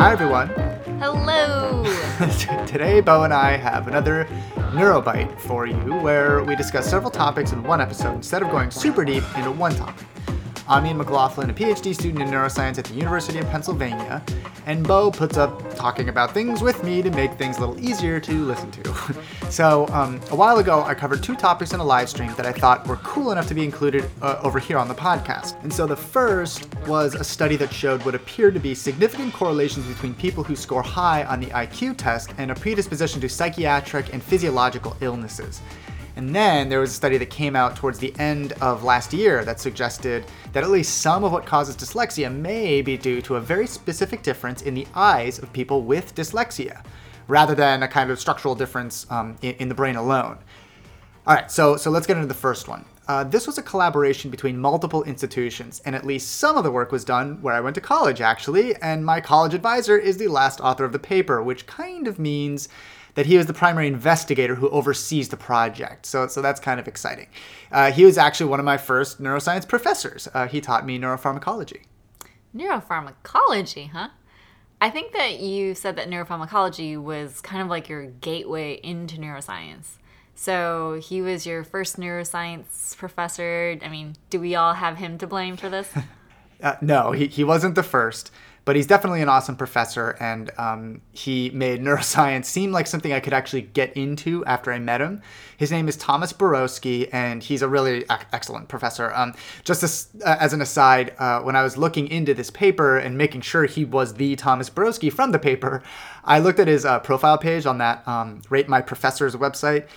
Hi, everyone. Hello. Today, Bo and I have another Neurobite for you where we discuss several topics in one episode instead of going super deep into one topic. I'm Ian McLaughlin, a PhD student in neuroscience at the University of Pennsylvania, and Bo puts up talking about things with me to make things a little easier to listen to. so, um, a while ago, I covered two topics in a live stream that I thought were cool enough to be included uh, over here on the podcast. And so, the first was a study that showed what appeared to be significant correlations between people who score high on the IQ test and a predisposition to psychiatric and physiological illnesses. And then there was a study that came out towards the end of last year that suggested that at least some of what causes dyslexia may be due to a very specific difference in the eyes of people with dyslexia, rather than a kind of structural difference um, in, in, the brain alone. All right, so, so let's get into the first one. Uh, this was a collaboration between multiple institutions, and at least some of the work was done where I went to college, actually, and my college advisor is the last author of the paper, which kind of means that he was the primary investigator who oversees the project. So, so that's kind of exciting. Uh, he was actually one of my first neuroscience professors. Uh, he taught me neuropharmacology. Neuropharmacology, huh? I think that you said that neuropharmacology was kind of like your gateway into neuroscience. So he was your first neuroscience professor. I mean, do we all have him to blame for this? uh, no, he, he wasn't the first but he's definitely an awesome professor, and um, he made neuroscience seem like something I could actually get into after I met him. His name is Thomas Borowski, and he's a really excellent professor. Um, just as, uh, as, an aside, uh, when I was looking into this paper and making sure he was the Thomas Borowski from the paper, I looked at his uh, profile page on that um, Rate My Professor's website,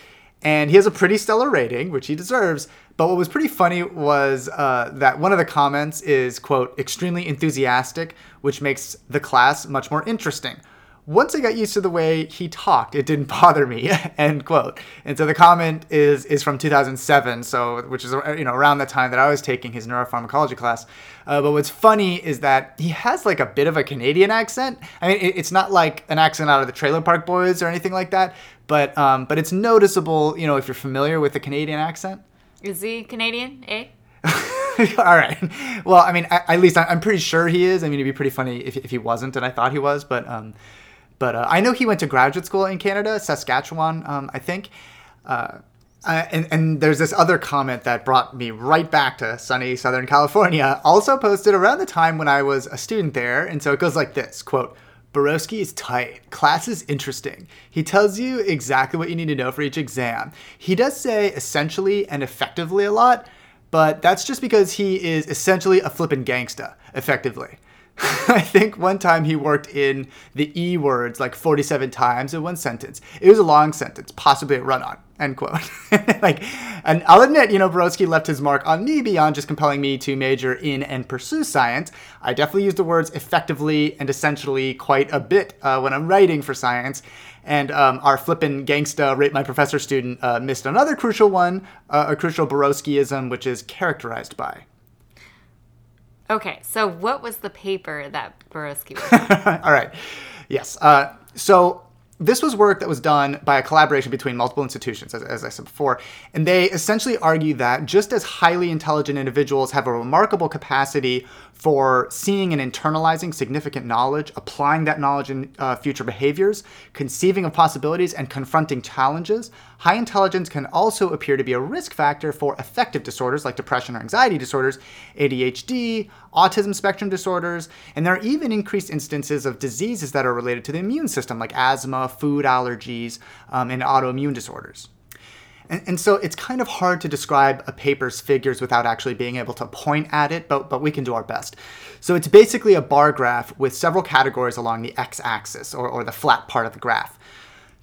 and he has a pretty stellar rating, which he deserves. But what was pretty funny was uh, that one of the comments is, quote, extremely enthusiastic, which makes the class much more interesting. Once I got used to the way he talked, it didn't bother me, end quote. And so the comment is is from 2007, so which is you know around the time that I was taking his neuropharmacology class. Uh, but what's funny is that he has like a bit of a Canadian accent. I mean, it, it's not like an accent out of the Trailer Park Boys or anything like that, but um, but it's noticeable, you know, if you're familiar with the Canadian accent. Is he Canadian? Eh? All right. Well, I mean, at, least I'm pretty sure he is. I mean, it'd be pretty funny if, if he wasn't, and I thought he was. But um, but uh, I know he went to graduate school in Canada, Saskatchewan, um, I think. Uh, uh, and, and there's this other comment that brought me right back to sunny Southern California, also posted around the time when I was a student there. And so it goes like this quote, Borowski is tight. Class is interesting. He tells you exactly what you need to know for each exam. He does say essentially and effectively a lot, but that's just because he is essentially a flippin' gangsta, effectively. I think one time he worked in the E words like 47 times in one sentence. It was a long sentence, possibly a run on. End quote. like, and I'll admit, you know, Borowski left his mark on me beyond just compelling me to major in and pursue science. I definitely use the words effectively and essentially quite a bit uh, when I'm writing for science. And um, our flippin' gangsta rate my professor student uh, missed another crucial one, uh, a crucial Borowskiism, which is characterized by. Okay, so what was the paper that Borowski was All right. Yes. Uh, so this was work that was done by a collaboration between multiple institutions, as, as, I said before, and they essentially argue that just as highly intelligent individuals have a remarkable capacity for seeing and internalizing significant knowledge, applying that knowledge in uh, future behaviors, conceiving of possibilities, and confronting challenges. High intelligence can also appear to be a risk factor for affective disorders like depression or anxiety disorders, ADHD, autism spectrum disorders, and there are even increased instances of diseases that are related to the immune system like asthma, food allergies, um, and autoimmune disorders. And, and, so it's kind of hard to describe a paper's figures without actually being able to point at it, but, but we can do our best. So it's basically a bar graph with several categories along the x axis, or, or the flat part of the graph.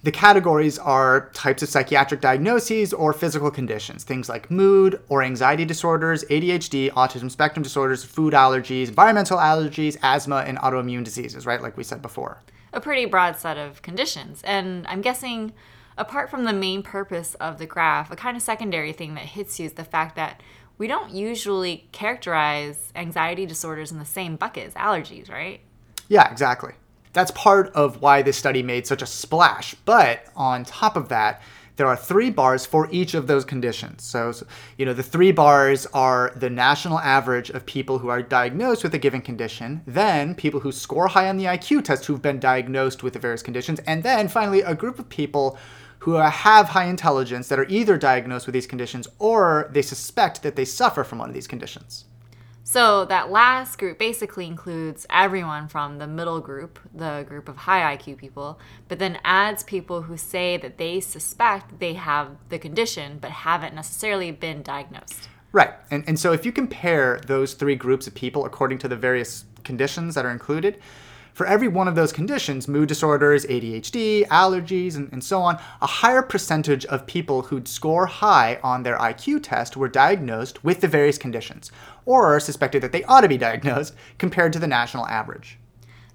The categories are types of psychiatric diagnoses or physical conditions, things like mood or anxiety disorders, ADHD, autism spectrum disorders, food allergies, environmental allergies, asthma, and autoimmune diseases, right? Like we said before. A pretty broad set of conditions. And I'm guessing apart from the main purpose of the graph, a kind of secondary thing that hits you is the fact that we don't usually characterize anxiety disorders in the same bucket as allergies, right? Yeah, exactly. That's part of why this study made such a splash. But on top of that, there are three bars for each of those conditions. So, you know, the three bars are the national average of people who are diagnosed with a given condition, then people who score high on the IQ test who've been diagnosed with the various conditions, and then finally a group of people who have high intelligence that are either diagnosed with these conditions or they suspect that they suffer from one of these conditions. So that last group basically includes everyone from the middle group, the group of high IQ people, but then adds people who say that they suspect they have the condition but haven't necessarily been diagnosed. Right. And, and so if you compare those three groups of people according to the various conditions that are included, for every one of those conditions, mood disorders, ADHD, allergies, and, and, so on, a higher percentage of people who'd score high on their IQ test were diagnosed with the various conditions, or suspected that they ought to be diagnosed, compared to the national average.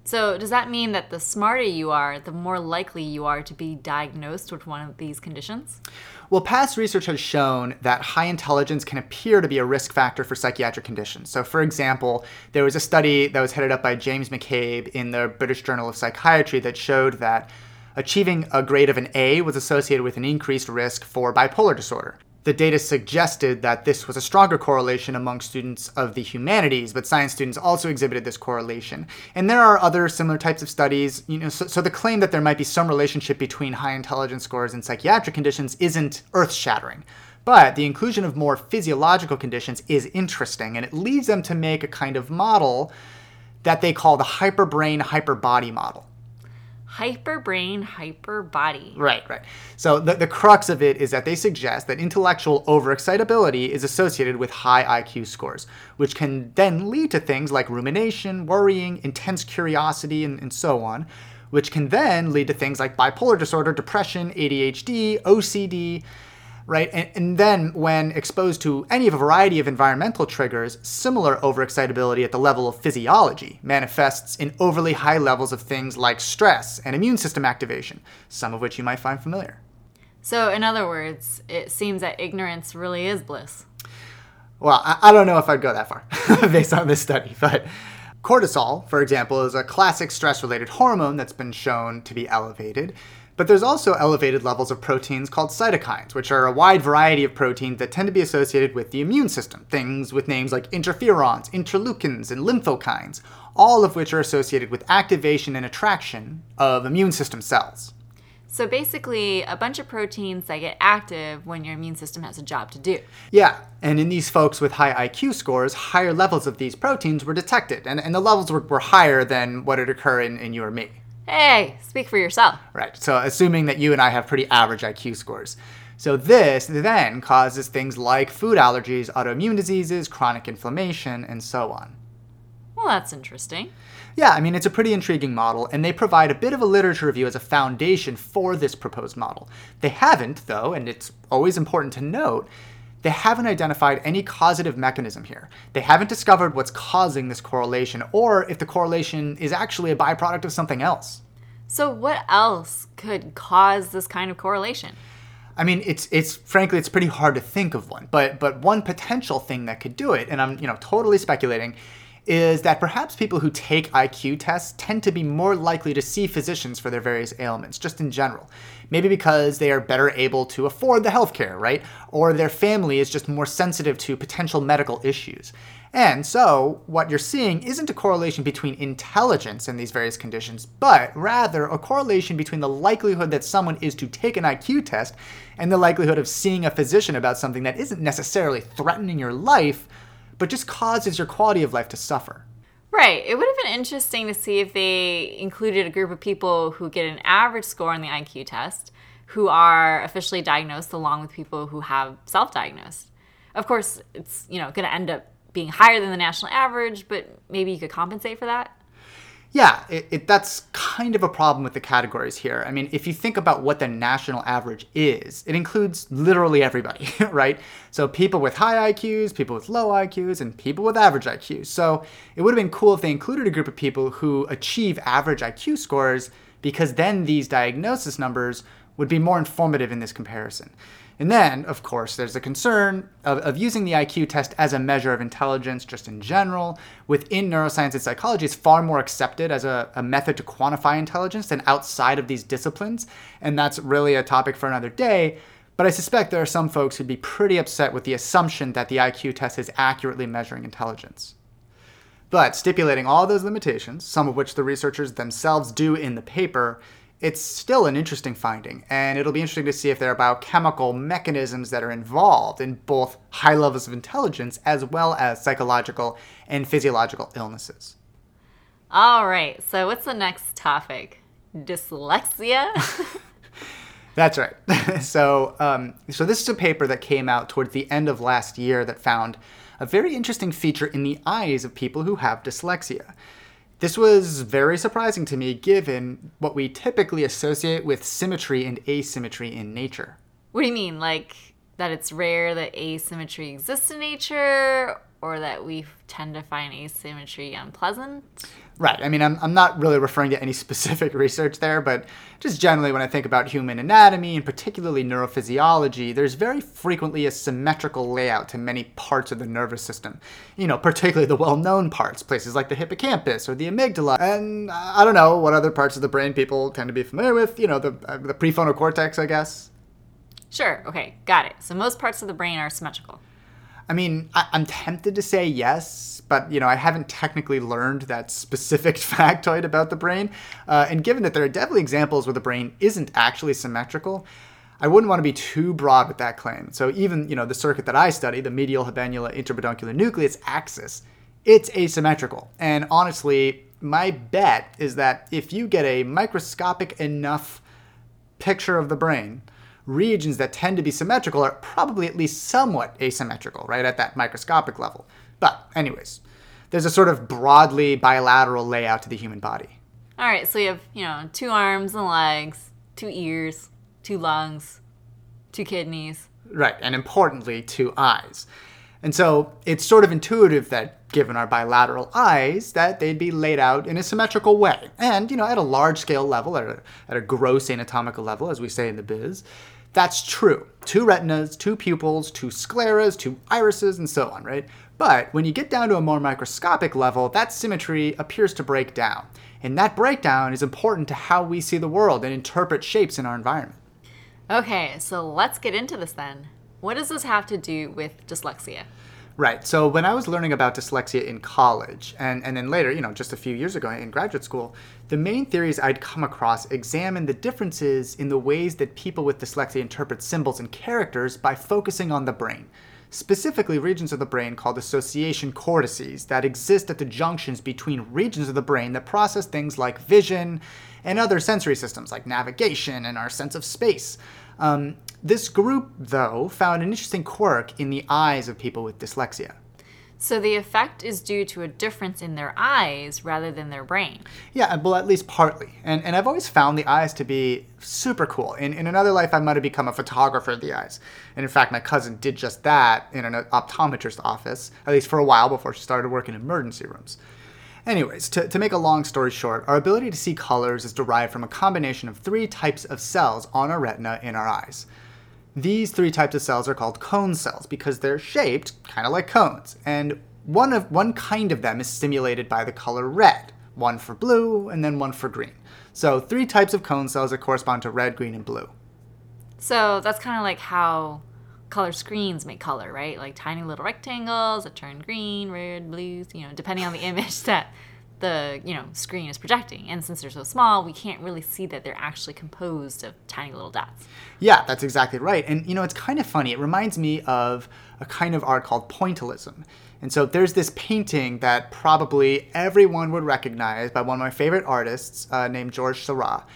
So, does that mean that the smarter you are, the more likely you are to be diagnosed with one of these conditions? Well, past research has shown that high intelligence can appear to be a risk factor for psychiatric conditions. So, for example, there was a study that was headed up by James MacCabe in the British Journal of Psychiatry that showed that achieving a grade of an A was associated with an increased risk for bipolar disorder the data suggested that this was a stronger correlation among students of the humanities, but science students also exhibited this correlation. And there are other similar types of studies. You know, so, so the claim that there might be some relationship between high intelligence scores and psychiatric conditions isn't earth-shattering. But the inclusion of more physiological conditions is interesting, and it leads them to make a kind of model that they call the hyperbrain hyperbody model hyper brain, hyper body. Right, right. So the, the crux of it is that they suggest that intellectual overexcitability is associated with high IQ scores, which can then lead to things like rumination, worrying, intense curiosity, and, and so on, which can then lead to things like bipolar disorder, depression, ADHD, OCD, right? And, and, then when exposed to any of a variety of environmental triggers, similar overexcitability at the level of physiology manifests in overly high levels of things like stress and immune system activation, some of which you might find familiar. So, in other words, it seems that ignorance really is bliss. Well, I, I don't know if I'd go that far based on this study, but cortisol, for example, is a classic stress related hormone that's been shown to be elevated. But there's also elevated levels of proteins called cytokines, which are a wide variety of proteins that tend to be associated with the immune system, things with names like interferons, interleukins, and lymphokines, all of which are associated with activation and attraction of immune system cells. So basically, a bunch of proteins that get active when your immune system has a job to do. Yeah, and in these folks with high IQ scores, higher levels of these proteins were detected, and, and the levels were, were higher than what would occur in, in you or me. Hey, speak for yourself. Right. So, assuming that you and I have pretty average IQ scores. So, this then causes things like food allergies, autoimmune diseases, chronic inflammation, and so on. Well, that's interesting. Yeah, I mean, it's a pretty intriguing model, and they provide a bit of a literature review as a foundation for this proposed model. They haven't, though, and it's always important to note, they haven't identified any causative mechanism here. They haven't discovered what's causing this correlation or if the correlation is actually a byproduct of something else. So what else could cause this kind of correlation? I mean, it's it's frankly it's pretty hard to think of one, but but one potential thing that could do it, and I'm you know totally speculating, is that perhaps people who take IQ tests tend to be more likely to see physicians for their various ailments, just in general. Maybe because they are better able to afford the healthcare, right? Or their family is just more sensitive to potential medical issues. And so, what you're seeing isn't a correlation between intelligence and these various conditions, but rather a correlation between the likelihood that someone is to take an IQ test and the likelihood of seeing a physician about something that isn't necessarily threatening your life, but just causes your quality of life to suffer. Right. It would have been interesting to see if they included a group of people who get an average score on the IQ test who are officially diagnosed along with people who have self-diagnosed. Of course, it's, you know, going to end up being higher than the national average, but maybe you could compensate for that. Yeah, it, it, that's kind of a problem with the categories here. I mean, if you think about what the national average is, it includes literally everybody, right? So people with high IQs, people with low IQs, and people with average IQs. So it would have been cool if they included a group of people who achieve average IQ scores, because then these diagnosis numbers would be more informative in this comparison. And then, of course, there's the concern of, of using the IQ test as a measure of intelligence just in general. Within neuroscience and psychology, it's far more accepted as a, a method to quantify intelligence than outside of these disciplines. And that's really a topic for another day. But I suspect there are some folks who'd be pretty upset with the assumption that the IQ test is accurately measuring intelligence. But stipulating all those limitations, some of which the researchers themselves do in the paper, it's still an interesting finding, and it'll be interesting to see if there are biochemical mechanisms that are involved in both high levels of intelligence as well as psychological and physiological illnesses. All right, so what's the next topic? Dyslexia? That's right. so, um, so this is a paper that came out towards the end of last year that found a very interesting feature in the eyes of people who have dyslexia. This was very surprising to me given what we typically associate with symmetry and asymmetry in nature. What do you mean? Like that it's rare that asymmetry exists in nature, or that we tend to find asymmetry unpleasant? Right. I mean, I'm, I'm not really referring to any specific research there, but just generally when I think about human anatomy and particularly neurophysiology, there's very frequently a symmetrical layout to many parts of the nervous system. You know, particularly the well known parts, places like the hippocampus or the amygdala. And I don't know what other parts of the brain people tend to be familiar with. You know, the, uh, the prefrontal cortex, I guess. Sure. Okay. Got it. So most parts of the brain are symmetrical. I mean, I, am tempted to say yes, but you know, I haven't technically learned that specific factoid about the brain. Uh, and given that there are definitely examples where the brain isn't actually symmetrical, I wouldn't want to be too broad with that claim. So even you know, the circuit that I study, the medial habenula interpeduncular nucleus axis, it's asymmetrical. And honestly, my bet is that if you get a microscopic enough picture of the brain, regions that tend to be symmetrical are probably at least somewhat asymmetrical, right, at that microscopic level. But, anyways, there's a sort of broadly bilateral layout to the human body. All right, so you have, you know, two arms and legs, two ears, two lungs, two kidneys. Right, and importantly, two eyes. And so it's sort of intuitive that given our bilateral eyes, that they'd be laid out in a symmetrical way. And, you know, at a large scale level, at a, at a gross anatomical level, as we say in the biz, that's true. Two retinas, two pupils, two scleras, two irises, and so on, right? But when you get down to a more microscopic level, that symmetry appears to break down. And that breakdown is important to how we see the world and interpret shapes in our environment. Okay, so let's get into this then. What does this have to do with dyslexia? Right. So when I was learning about dyslexia in college, and, and then later, you know, just a few years ago in graduate school, the main theories I'd come across examined the differences in the ways that people with dyslexia interpret symbols and characters by focusing on the brain. Specifically, regions of the brain called association cortices that exist at the junctions between regions of the brain that process things like vision and other sensory systems like navigation and our sense of space. Um, this group, though, found an interesting quirk in the eyes of people with dyslexia. So the effect is due to a difference in their eyes rather than their brain. Yeah, well, at least partly. And, and I've always found the eyes to be super cool. In, in another life, I might have become a photographer of the eyes. And in fact, my cousin did just that in an optometrist office, at least for a while before she started working in emergency rooms. Anyways, to, to make a long story short, our ability to see colors is derived from a combination of three types of cells on our retina in our eyes. These three types of cells are called cone cells because they're shaped kind of like cones, and one of one kind of them is stimulated by the color red, one for blue and then one for green. So three types of cone cells that correspond to red, green, and blue. So that's kind of like how color screens make color, right? Like tiny little rectangles that turn green, red, blue, you know, depending on the image that the you know screen is projecting. And since they're so small we can't really see that they're actually composed of tiny little dots. Yeah that's exactly right. And you know it's kind of funny. It reminds me of a kind of art called pointillism. And so there's this painting that probably everyone would recognize by one of my favorite artists uh, named georges seurat.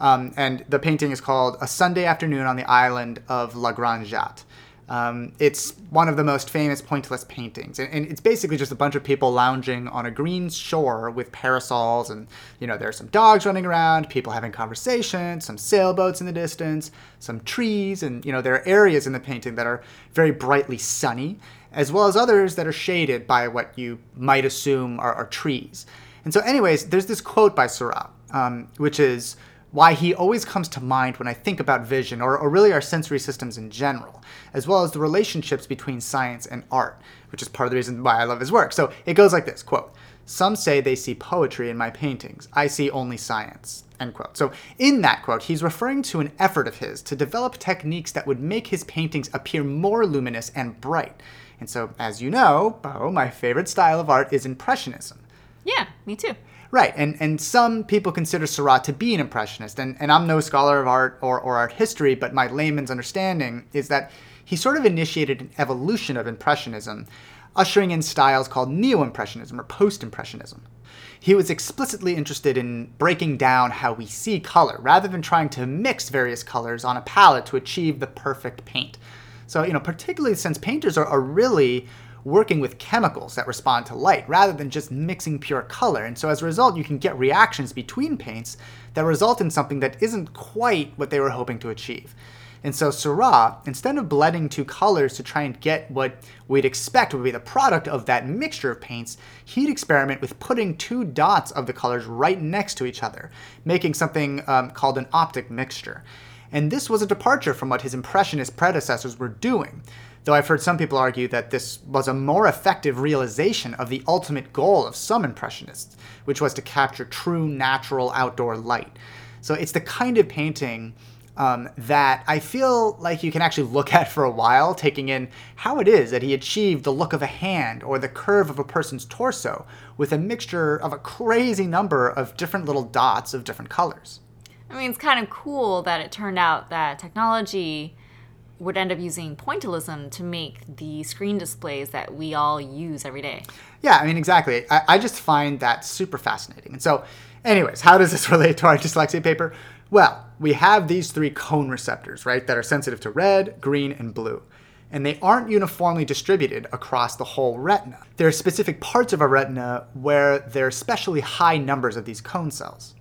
Um, and the painting is called a sunday afternoon on the island of la grande jatte um, it's one of the most famous pointillist paintings, and, and, it's basically just a bunch of people lounging on a green shore with parasols, and you know there's some dogs running around, people having conversations, some sailboats in the distance, some trees, and you know there are areas in the painting that are very brightly sunny, as well as others that are shaded by what you might assume are, are trees. And so, anyways, there's this quote by Seurat, um, which is why he always comes to mind when I think about vision, or, or, really our sensory systems in general, as well as the relationships between science and art, which is part of the reason why I love his work. So it goes like this quote, Some say they see poetry in my paintings. I see only science. End quote. So, in that quote, he's referring to an effort of his to develop techniques that would make his paintings appear more luminous and bright. And so, as you know, Bo, my favorite style of art is Impressionism. Yeah, me too. Right, and, and some people consider Seurat to be an impressionist, and, and I'm no scholar of art or, or art history, but my layman's understanding is that he sort of initiated an evolution of impressionism, ushering in styles called neo-impressionism or post-impressionism. He was explicitly interested in breaking down how we see color, rather than trying to mix various colors on a palette to achieve the perfect paint. So, you know, particularly since painters are, are really working with chemicals that respond to light rather than just mixing pure color. And so as a result, you can get reactions between paints that result in something that isn't quite what they were hoping to achieve. And so Seurat, instead of blending two colors to try and get what we'd expect would be the product of that mixture of paints, he'd experiment with putting two dots of the colors right next to each other, making something um, called an optic mixture. And this was a departure from what his Impressionist predecessors were doing though I've heard some people argue that this was a more effective realization of the ultimate goal of some Impressionists, which was to capture true natural outdoor light. So it's the kind of painting um, that I feel like you can actually look at for a while, taking in how it is that he achieved the look of a hand or the curve of a person's torso with a mixture of a crazy number of different little dots of different colors. I mean, it's kind of cool that it turned out that technology would end up using pointillism to make the screen displays that we all use every day. Yeah, I mean, exactly. I, I just find that super fascinating. And so, anyways, how does this relate to our dyslexia paper? Well, we have these three cone receptors, right, that are sensitive to red, green, and blue. And they aren't uniformly distributed across the whole retina. There are specific parts of our retina where there are especially high numbers of these cone cells.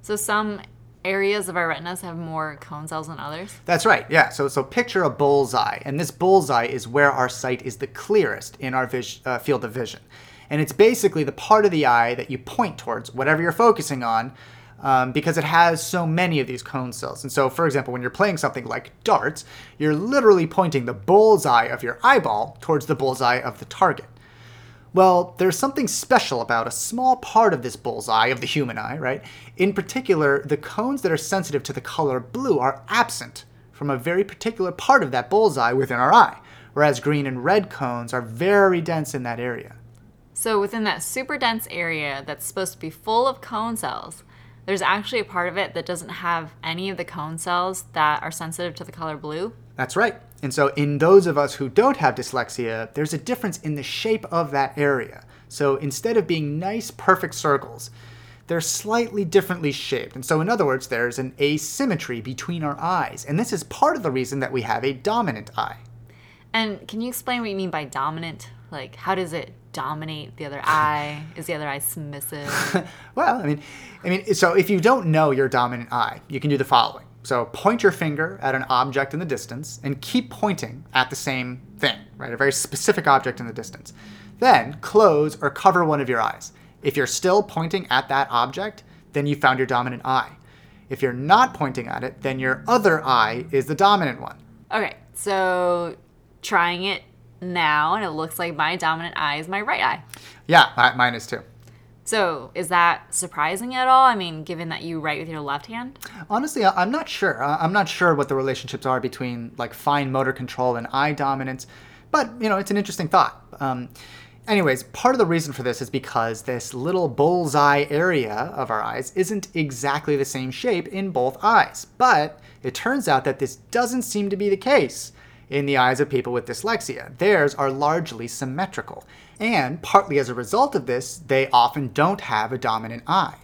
So some areas of our retinas have more cone cells than others? That's right. Yeah. So so picture a bullseye, and this bullseye is where our sight is the clearest in our vis- uh, field of vision, and it's basically the part of the eye that you point towards, whatever you're focusing on. Um, because it has so many of these cone cells. And so, for example, when you're playing something like darts, you're literally pointing the bullseye of your eyeball towards the bullseye of the target. Well, there's something special about a small part of this bullseye of the human eye, right? In particular, the cones that are sensitive to the color blue are absent from a very particular part of that bullseye within our eye, whereas green and red cones are very dense in that area. So, within that super dense area that's supposed to be full of cone cells, there's actually a part of it that doesn't have any of the cone cells that are sensitive to the color blue? That's right. And so, in those of us who don't have dyslexia, there's a difference in the shape of that area. So, instead of being nice, perfect circles, they're slightly differently shaped. And so, in other words, there's an asymmetry between our eyes. And this is part of the reason that we have a dominant eye. And can you explain what you mean by dominant? Like, how does it dominate the other eye? Is the other eye submissive? well, I mean, I mean, so if you don't know your dominant eye, you can do the following. So point your finger at an object in the distance and keep pointing at the same thing, right? A very specific object in the distance. Then close or cover one of your eyes. If you're still pointing at that object, then you found your dominant eye. If you're not pointing at it, then your other eye is the dominant one. Okay, so trying it now, and it looks like my dominant eye is my right eye. Yeah, mine is too. So, is that surprising at all? I mean, given that you write with your left hand? Honestly, I'm not sure. I'm not sure what the relationships are between like fine motor control and eye dominance, but you know, it's an interesting thought. Um, anyways, part of the reason for this is because this little bullseye area of our eyes isn't exactly the same shape in both eyes. But it turns out that this doesn't seem to be the case in the eyes of people with dyslexia. Theirs are largely symmetrical. And partly as a result of this, they often don't have a dominant eye.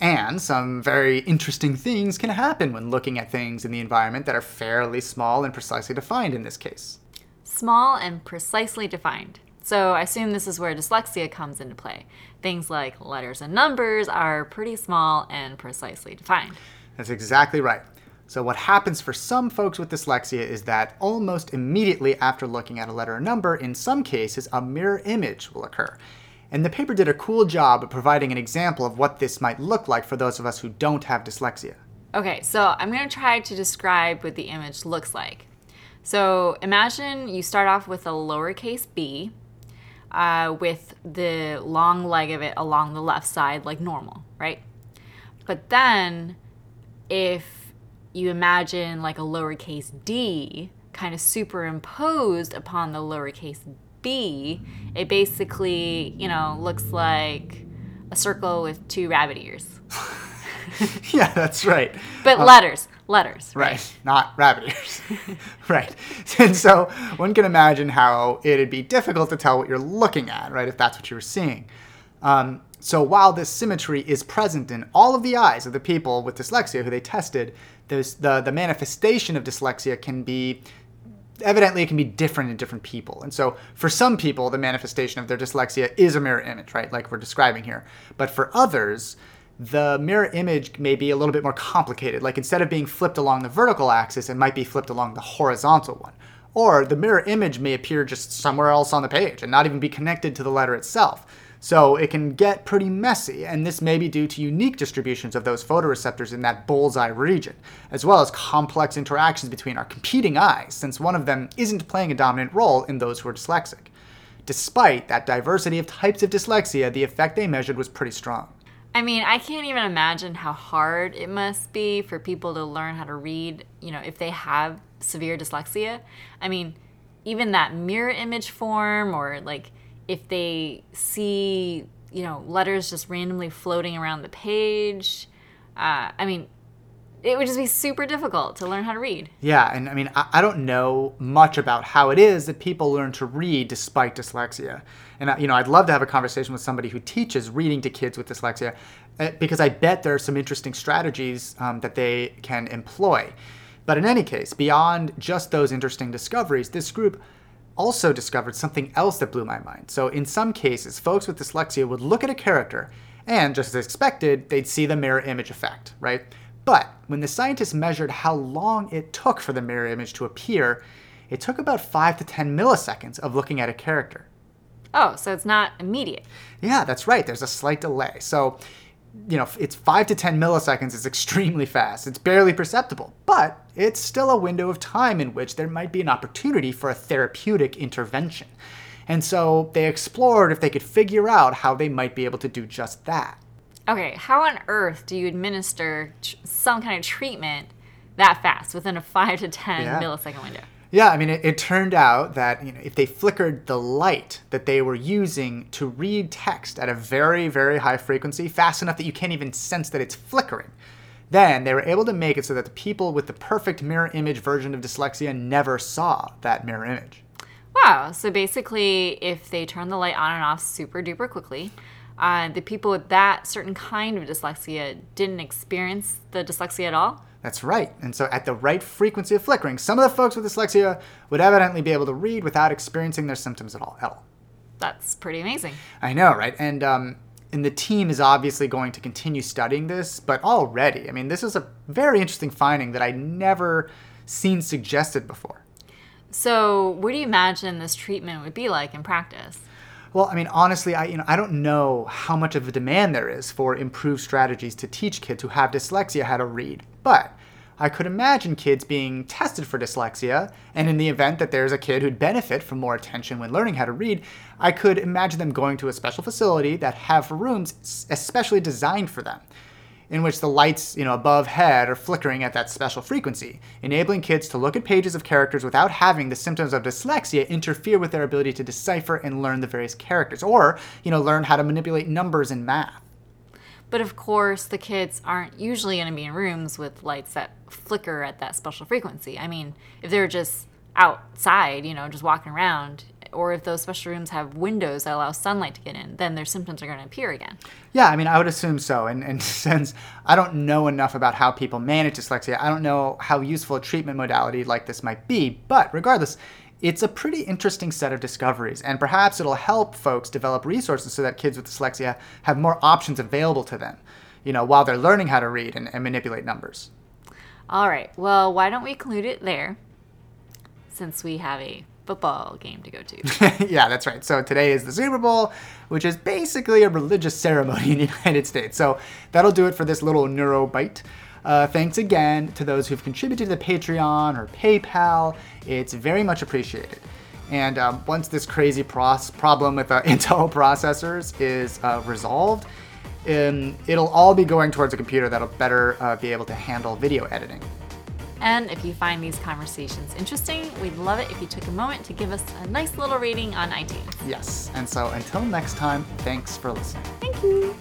And some very interesting things can happen when looking at things in the environment that are fairly small and precisely defined in this case. Small and precisely defined. So I assume this is where dyslexia comes into play. Things like letters and numbers are pretty small and precisely defined. That's exactly right. So, what happens for some folks with dyslexia is that almost immediately after looking at a letter or number, in some cases, a mirror image will occur. And the paper did a cool job of providing an example of what this might look like for those of us who don't have dyslexia. Okay, so I'm going to try to describe what the image looks like. So, imagine you start off with a lowercase b uh, with the long leg of it along the left side, like normal, right? But then if you imagine like a lowercase d kind of superimposed upon the lowercase b, it basically, you know, looks like a circle with two rabbit ears. yeah, that's right. But letters, letters. Right, not rabbit ears. right. And so one can imagine how it'd be difficult to tell what you're looking at, right, if that's what you were seeing. Um, so while this symmetry is present in all of the eyes of the people with dyslexia who they tested, the, the manifestation of dyslexia can be evidently it can be different in different people. And so for some people, the manifestation of their dyslexia is a mirror image, right? Like we're describing here. But for others, the mirror image may be a little bit more complicated. Like instead of being flipped along the vertical axis, it might be flipped along the horizontal one. Or the mirror image may appear just somewhere else on the page and not even be connected to the letter itself. So it can get pretty messy, and this may be due to unique distributions of those photoreceptors in that bullseye region, as well as complex interactions between our competing eyes, since one of them isn't playing a dominant role in those who are dyslexic. Despite that diversity of types of dyslexia, the effect they measured was pretty strong. I mean, I can't even imagine how hard it must be for people to learn how to read, you know, if they have severe dyslexia. I mean, even that mirror image form or like if they see you know letters just randomly floating around the page uh, i mean it would just be super difficult to learn how to read. Yeah and i mean I, I don't know much about how it is that people learn to read despite dyslexia. And you know i'd love to have a conversation with somebody who teaches reading to kids with dyslexia uh, because i bet there are some interesting strategies um, that they can employ. But in any case beyond just those interesting discoveries this group also discovered something else that blew my mind. So, in some cases, folks with dyslexia would look at a character and, just as expected, they'd see the mirror image effect, right? But when the scientists measured how long it took for the mirror image to appear, it took about 5 to 10 milliseconds of looking at a character. Oh, so it's not immediate. Yeah, that's right. There's a slight delay. So, you know, it's five to 10 milliseconds It's extremely fast. It's barely perceptible, but it's still a window of time in which there might be an opportunity for a therapeutic intervention. And so they explored if they could figure out how they might be able to do just that. Okay, how on earth do you administer some kind of treatment that fast within a 5 to 10 yeah. millisecond window? Yeah, I mean, it, it, turned out that you know if they flickered the light that they were using to read text at a very, very high frequency, fast enough that you can't even sense that it's flickering, then they were able to make it so that the people with the perfect mirror image version of dyslexia never saw that mirror image. Wow. So basically, if they turn the light on and off super duper quickly, uh, the people with that certain kind of dyslexia didn't experience the dyslexia at all? That's right. And so, at the right frequency of flickering, some of the folks with dyslexia would evidently be able to read without experiencing their symptoms at all. At all. That's pretty amazing. I know, right? And um, and the team is obviously going to continue studying this, but already, I mean, this is a very interesting finding that I'd never seen suggested before. So, what do you imagine this treatment would be like in practice? Well, I mean, honestly, I you know I don't know how much of a demand there is for improved strategies to teach kids who have dyslexia how to read, but I could imagine kids being tested for dyslexia, and in the event that there's a kid who'd benefit from more attention when learning how to read, I could imagine them going to a special facility that have rooms especially designed for them in which the lights, you know, above head are flickering at that special frequency, enabling kids to look at pages of characters without having the symptoms of dyslexia interfere with their ability to decipher and learn the various characters or, you know, learn how to manipulate numbers in math. But of course, the kids aren't usually going to be in rooms with lights that flicker at that special frequency. I mean, if they're just outside, you know, just walking around, or if those special rooms have windows that allow sunlight to get in, then their symptoms are going to appear again. Yeah, I mean, I would assume so. And, and since I don't know enough about how people manage dyslexia, I don't know how useful a treatment modality like this might be. But regardless, it's a pretty interesting set of discoveries, and perhaps it'll help folks develop resources so that kids with dyslexia have more options available to them, you know, while they're learning how to read and, and manipulate numbers. All right, well, why don't we conclude it there since we have a football game to go to. yeah, that's right. So today is the Super Bowl, which is basically a religious ceremony in the United States. So that'll do it for this little neuro bite. Uh, thanks again to those who've contributed to the Patreon or PayPal. It's very much appreciated. And um, once this crazy pros- problem with uh, Intel processors is uh, resolved, um, it'll all be going towards a computer that'll better uh, be able to handle video editing. And if you find these conversations interesting, we'd love it if you took a moment to give us a nice little rating on iTunes. Yes. And so until next time, thanks for listening. Thank you.